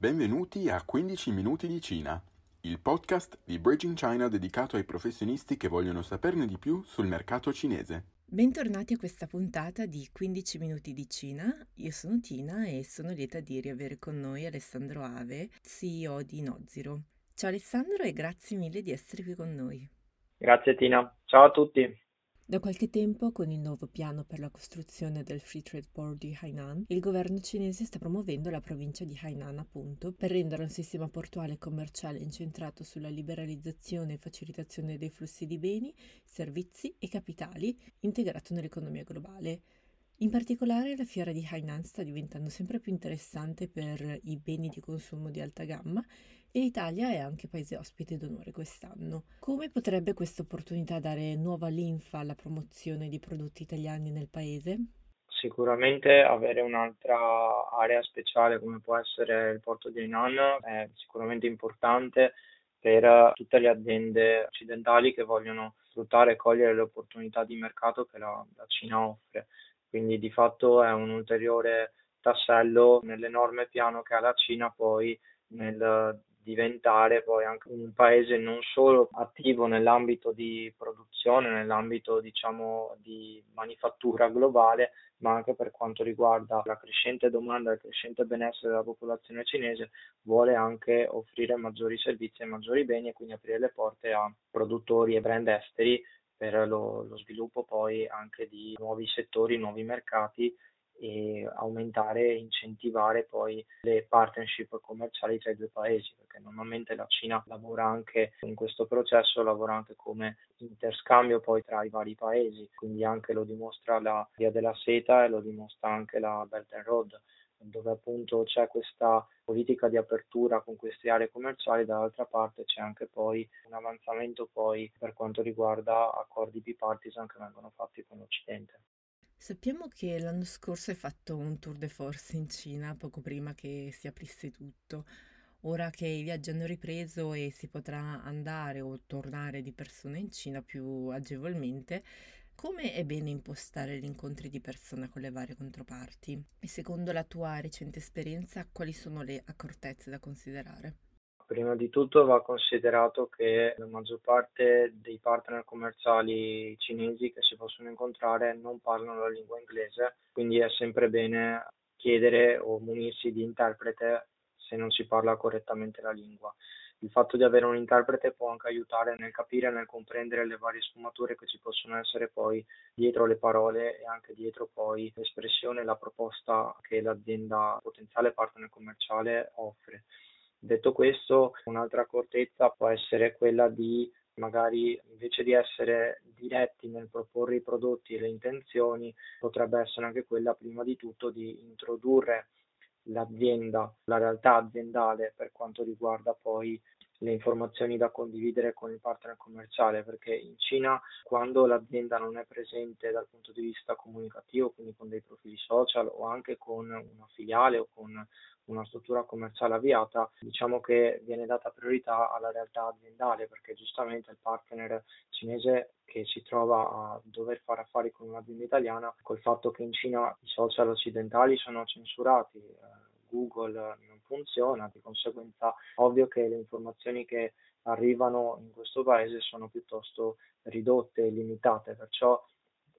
Benvenuti a 15 minuti di Cina, il podcast di Bridging China dedicato ai professionisti che vogliono saperne di più sul mercato cinese. Bentornati a questa puntata di 15 minuti di Cina. Io sono Tina e sono lieta di riavere con noi Alessandro Ave, CEO di Noziro. Ciao Alessandro e grazie mille di essere qui con noi. Grazie Tina, ciao a tutti. Da qualche tempo, con il nuovo piano per la costruzione del Free Trade Board di Hainan, il governo cinese sta promuovendo la provincia di Hainan, appunto, per rendere un sistema portuale e commerciale incentrato sulla liberalizzazione e facilitazione dei flussi di beni, servizi e capitali, integrato nell'economia globale. In particolare la fiera di Hainan sta diventando sempre più interessante per i beni di consumo di alta gamma e l'Italia è anche paese ospite d'onore quest'anno. Come potrebbe questa opportunità dare nuova linfa alla promozione di prodotti italiani nel paese? Sicuramente avere un'altra area speciale come può essere il porto di Hainan è sicuramente importante per tutte le aziende occidentali che vogliono sfruttare e cogliere le opportunità di mercato che la, la Cina offre. Quindi di fatto è un ulteriore tassello nell'enorme piano che ha la Cina poi nel diventare poi anche un paese non solo attivo nell'ambito di produzione, nell'ambito diciamo di manifattura globale, ma anche per quanto riguarda la crescente domanda e il crescente benessere della popolazione cinese, vuole anche offrire maggiori servizi e maggiori beni e quindi aprire le porte a produttori e brand esteri per lo, lo sviluppo poi anche di nuovi settori, nuovi mercati e aumentare e incentivare poi le partnership commerciali tra i due paesi, perché normalmente la Cina lavora anche in questo processo, lavora anche come interscambio poi tra i vari paesi, quindi anche lo dimostra la via della seta e lo dimostra anche la Belt and Road dove appunto c'è questa politica di apertura con queste aree commerciali, dall'altra parte c'è anche poi un avanzamento poi per quanto riguarda accordi bipartisan che vengono fatti con l'Occidente. Sappiamo che l'anno scorso hai fatto un tour de force in Cina poco prima che si aprisse tutto. Ora che i viaggi hanno ripreso e si potrà andare o tornare di persona in Cina più agevolmente, come è bene impostare gli incontri di persona con le varie controparti? E secondo la tua recente esperienza, quali sono le accortezze da considerare? Prima di tutto va considerato che la maggior parte dei partner commerciali cinesi che si possono incontrare non parlano la lingua inglese, quindi è sempre bene chiedere o munirsi di interprete se non si parla correttamente la lingua. Il fatto di avere un interprete può anche aiutare nel capire e nel comprendere le varie sfumature che ci possono essere poi dietro le parole e anche dietro poi l'espressione e la proposta che l'azienda potenziale partner commerciale offre. Detto questo, un'altra accortezza può essere quella di magari invece di essere diretti nel proporre i prodotti e le intenzioni, potrebbe essere anche quella prima di tutto di introdurre l'azienda, la realtà aziendale per quanto riguarda poi le informazioni da condividere con il partner commerciale, perché in Cina quando l'azienda non è presente dal punto di vista comunicativo, quindi con dei profili social o anche con una filiale o con una struttura commerciale avviata, diciamo che viene data priorità alla realtà aziendale perché giustamente il partner cinese che si trova a dover fare affari con un'azienda italiana, col fatto che in Cina i social occidentali sono censurati, eh, Google non funziona, di conseguenza ovvio che le informazioni che arrivano in questo paese sono piuttosto ridotte e limitate, perciò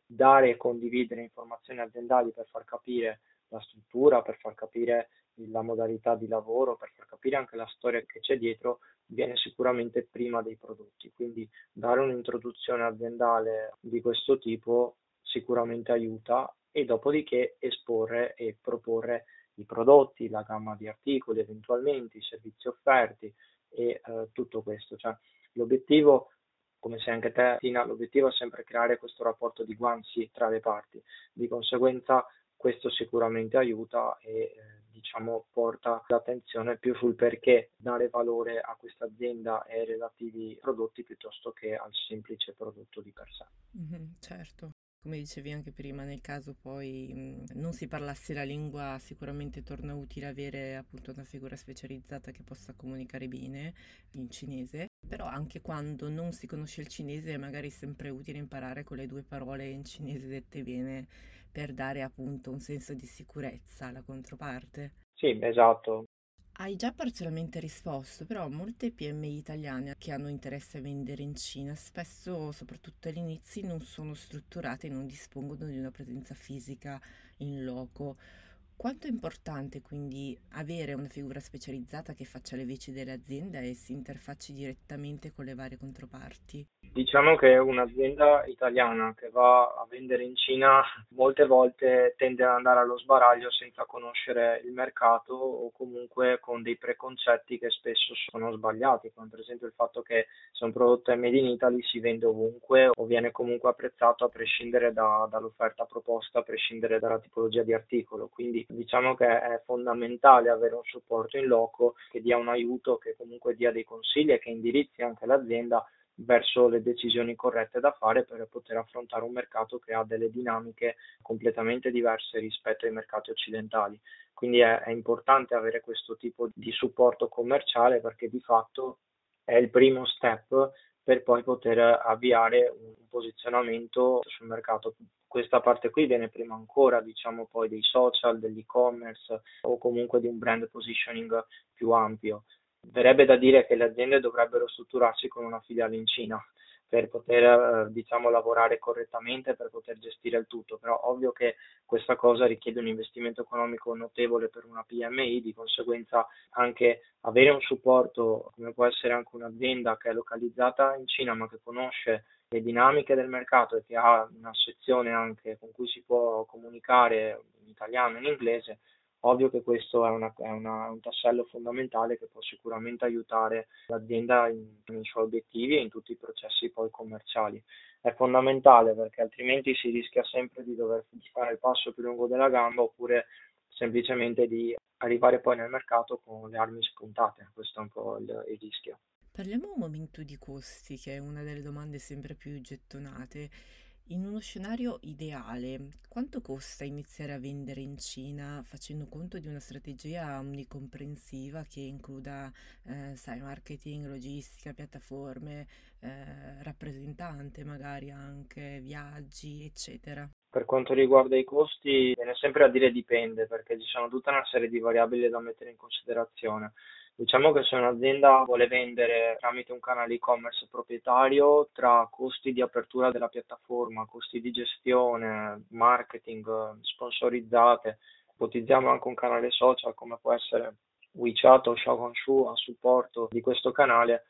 dare e condividere informazioni aziendali per far capire la struttura, per far capire la modalità di lavoro, per far capire anche la storia che c'è dietro, viene sicuramente prima dei prodotti. Quindi dare un'introduzione aziendale di questo tipo sicuramente aiuta e dopodiché esporre e proporre i prodotti, la gamma di articoli, eventualmente i servizi offerti e eh, tutto questo. Cioè, l'obiettivo come sai anche te, Tina, l'obiettivo è sempre creare questo rapporto di guanzi tra le parti. Di conseguenza questo sicuramente aiuta e eh, diciamo porta l'attenzione più sul perché dare valore a questa azienda e ai relativi prodotti piuttosto che al semplice prodotto di per sé. Mm-hmm, certo. Come dicevi anche prima, nel caso poi mh, non si parlasse la lingua, sicuramente torna utile avere appunto una figura specializzata che possa comunicare bene in cinese, però anche quando non si conosce il cinese è magari sempre utile imparare con le due parole in cinese dette bene per dare appunto un senso di sicurezza alla controparte. Sì, esatto. Hai già parzialmente risposto, però molte PMI italiane che hanno interesse a vendere in Cina spesso, soprattutto all'inizio, non sono strutturate e non dispongono di una presenza fisica in loco. Quanto è importante quindi avere una figura specializzata che faccia le veci dell'azienda e si interfacci direttamente con le varie controparti? Diciamo che un'azienda italiana che va a vendere in Cina molte volte tende ad andare allo sbaraglio senza conoscere il mercato o comunque con dei preconcetti che spesso sono sbagliati, come per esempio il fatto che se un prodotto è made in Italy si vende ovunque o viene comunque apprezzato a prescindere da, dall'offerta proposta, a prescindere dalla tipologia di articolo. Quindi diciamo che è fondamentale avere un supporto in loco che dia un aiuto, che comunque dia dei consigli e che indirizzi anche l'azienda verso le decisioni corrette da fare per poter affrontare un mercato che ha delle dinamiche completamente diverse rispetto ai mercati occidentali. Quindi è, è importante avere questo tipo di supporto commerciale perché di fatto è il primo step per poi poter avviare un posizionamento sul mercato. Questa parte qui viene prima ancora, diciamo, poi dei social, dell'e-commerce o comunque di un brand positioning più ampio. Verrebbe da dire che le aziende dovrebbero strutturarsi con una filiale in Cina per poter eh, diciamo, lavorare correttamente, per poter gestire il tutto, però ovvio che questa cosa richiede un investimento economico notevole per una PMI, di conseguenza anche avere un supporto come può essere anche un'azienda che è localizzata in Cina ma che conosce le dinamiche del mercato e che ha una sezione anche con cui si può comunicare in italiano e in inglese, Ovvio che questo è, una, è una, un tassello fondamentale che può sicuramente aiutare l'azienda in, nei suoi obiettivi e in tutti i processi poi commerciali. È fondamentale perché altrimenti si rischia sempre di dover fare il passo più lungo della gamba oppure semplicemente di arrivare poi nel mercato con le armi spuntate. Questo è un po' il, il rischio. Parliamo un momento di costi, che è una delle domande sempre più gettonate. In uno scenario ideale, quanto costa iniziare a vendere in Cina facendo conto di una strategia omnicomprensiva che includa, eh, sai, marketing, logistica, piattaforme, eh, rappresentante magari anche, viaggi, eccetera? Per quanto riguarda i costi, viene sempre a dire dipende perché ci sono tutta una serie di variabili da mettere in considerazione. Diciamo che se un'azienda vuole vendere tramite un canale e-commerce proprietario, tra costi di apertura della piattaforma, costi di gestione, marketing, sponsorizzate, ipotizziamo anche un canale social come può essere WeChat o Xiaohongshu a supporto di questo canale,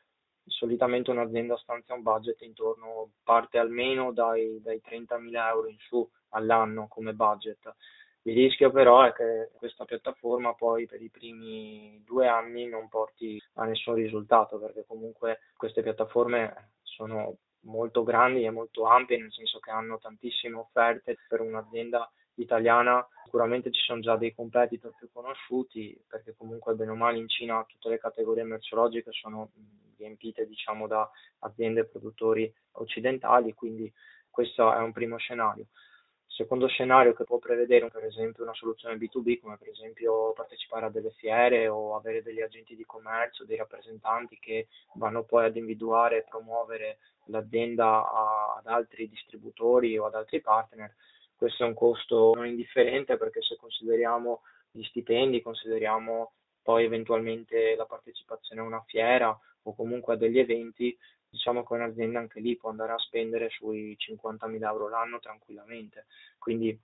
solitamente un'azienda stanzia un budget intorno, parte almeno dai, dai 30.000 euro in su all'anno come budget. Il rischio però è che questa piattaforma poi per i primi due anni non porti a nessun risultato perché comunque queste piattaforme sono molto grandi e molto ampie nel senso che hanno tantissime offerte per un'azienda italiana sicuramente ci sono già dei competitor più conosciuti perché comunque bene o male in Cina tutte le categorie merceologiche sono riempite diciamo da aziende e produttori occidentali quindi questo è un primo scenario secondo scenario che può prevedere per esempio una soluzione B2B come per esempio partecipare a delle fiere o avere degli agenti di commercio, dei rappresentanti che vanno poi ad individuare e promuovere l'azienda ad altri distributori o ad altri partner. Questo è un costo non indifferente perché se consideriamo gli stipendi, consideriamo poi eventualmente la partecipazione a una fiera o comunque a degli eventi, diciamo che un'azienda anche lì può andare a spendere sui 50.000 euro l'anno tranquillamente. Quindi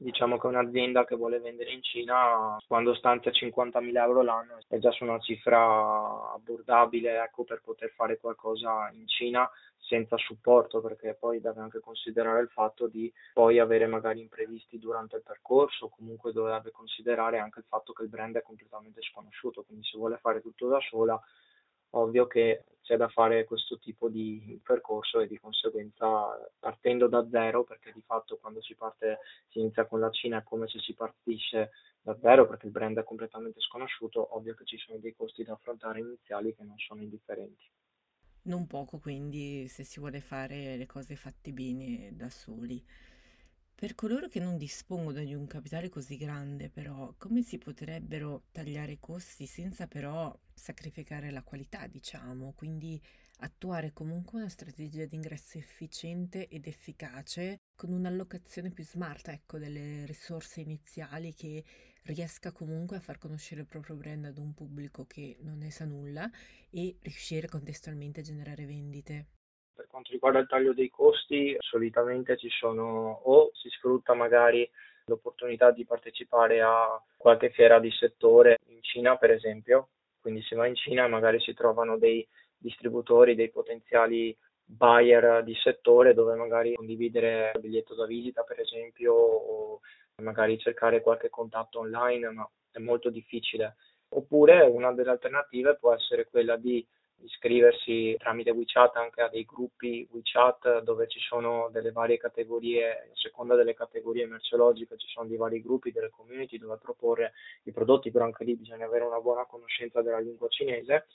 diciamo che un'azienda che vuole vendere in Cina quando stanzia 50.000 euro l'anno è già su una cifra abbordabile ecco, per poter fare qualcosa in Cina senza supporto perché poi deve anche considerare il fatto di poi avere magari imprevisti durante il percorso comunque dovrebbe considerare anche il fatto che il brand è completamente sconosciuto quindi se vuole fare tutto da sola ovvio che c'è da fare questo tipo di percorso e di conseguenza partendo da zero, perché di fatto quando si parte, si inizia con la Cina è come se si partisce da zero perché il brand è completamente sconosciuto, ovvio che ci sono dei costi da affrontare iniziali che non sono indifferenti. Non poco quindi se si vuole fare le cose fatte bene da soli. Per coloro che non dispongono di un capitale così grande, però, come si potrebbero tagliare i costi senza però sacrificare la qualità, diciamo, quindi attuare comunque una strategia di ingresso efficiente ed efficace con un'allocazione più smart, ecco, delle risorse iniziali che riesca comunque a far conoscere il proprio brand ad un pubblico che non ne sa nulla e riuscire contestualmente a generare vendite. Quanto riguarda il taglio dei costi, solitamente ci sono o si sfrutta magari l'opportunità di partecipare a qualche fiera di settore in Cina, per esempio, quindi si va in Cina e magari si trovano dei distributori, dei potenziali buyer di settore dove magari condividere il biglietto da visita, per esempio, o magari cercare qualche contatto online, ma è molto difficile. Oppure una delle alternative può essere quella di iscriversi tramite WeChat anche a dei gruppi WeChat dove ci sono delle varie categorie, a seconda delle categorie merceologiche ci sono dei vari gruppi, delle community dove proporre i prodotti, però anche lì bisogna avere una buona conoscenza della lingua cinese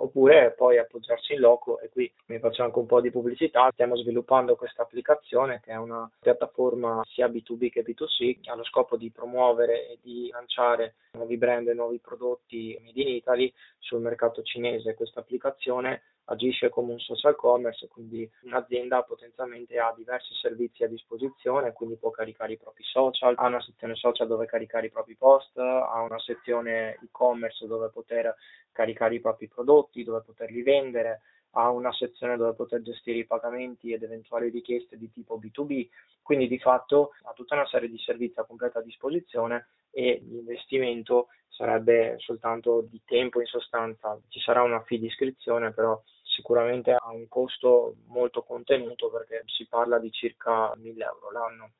oppure poi appoggiarsi in loco e qui mi faccio anche un po' di pubblicità. Stiamo sviluppando questa applicazione che è una piattaforma sia B2B che B2C che ha lo scopo di promuovere e di lanciare nuovi brand e nuovi prodotti made in Italy sul mercato cinese. Questa applicazione agisce come un social commerce, quindi un'azienda potenzialmente ha diversi servizi a disposizione, quindi può caricare i propri social, ha una sezione social dove caricare i propri post, ha una sezione e-commerce dove poter caricare i propri prodotti, dove poterli vendere, ha una sezione dove poter gestire i pagamenti ed eventuali richieste di tipo B2B, quindi di fatto ha tutta una serie di servizi a completa disposizione e l'investimento sarebbe soltanto di tempo in sostanza, ci sarà una fee di iscrizione però sicuramente ha un costo molto contenuto perché si parla di circa 1000 euro l'anno,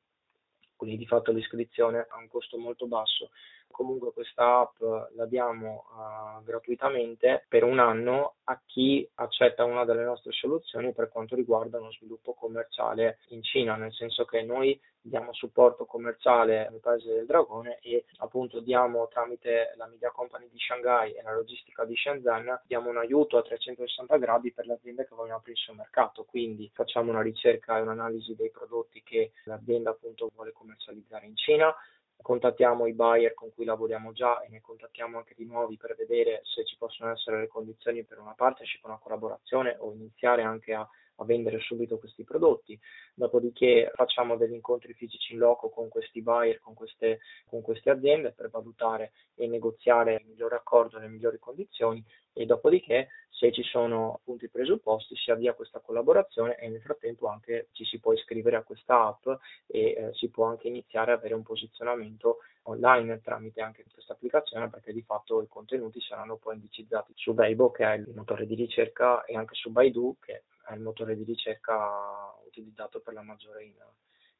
quindi di fatto l'iscrizione ha un costo molto basso Comunque questa app la diamo uh, gratuitamente per un anno a chi accetta una delle nostre soluzioni per quanto riguarda uno sviluppo commerciale in Cina, nel senso che noi diamo supporto commerciale nel paese del dragone e appunto diamo tramite la media company di Shanghai e la logistica di Shenzhen diamo un aiuto a 360 gradi per le aziende che vogliono aprire suo mercato. Quindi facciamo una ricerca e un'analisi dei prodotti che l'azienda appunto vuole commercializzare in Cina contattiamo i buyer con cui lavoriamo già e ne contattiamo anche di nuovi per vedere se ci possono essere le condizioni per una partnership, una collaborazione o iniziare anche a, a vendere subito questi prodotti. Dopodiché facciamo degli incontri fisici in loco con questi buyer, con queste, con queste aziende per valutare e negoziare il migliore accordo, le migliori condizioni e dopodiché se ci sono appunto i presupposti si avvia questa collaborazione e nel frattempo anche ci si può iscrivere a questa app e eh, si può anche iniziare a avere un posizionamento online tramite anche questa applicazione perché di fatto i contenuti saranno poi indicizzati su Weibo che è il motore di ricerca e anche su Baidu che è il motore di ricerca utilizzato per la maggiore in,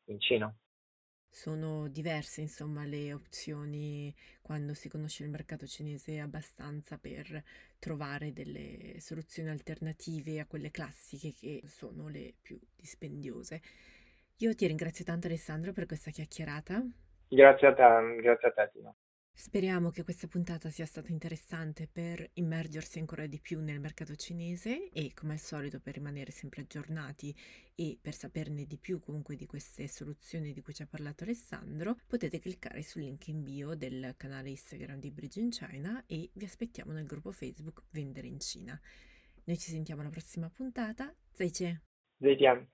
in Cina. Sono diverse, insomma, le opzioni quando si conosce il mercato cinese abbastanza per trovare delle soluzioni alternative a quelle classiche che sono le più dispendiose. Io ti ringrazio tanto Alessandro per questa chiacchierata. Grazie a te, grazie a te Tina. Speriamo che questa puntata sia stata interessante per immergersi ancora di più nel mercato cinese e come al solito per rimanere sempre aggiornati e per saperne di più comunque di queste soluzioni di cui ci ha parlato Alessandro potete cliccare sul link in bio del canale Instagram di Bridge in China e vi aspettiamo nel gruppo Facebook Vendere in Cina. Noi ci sentiamo alla prossima puntata. Zai Zaijian! Zaijian!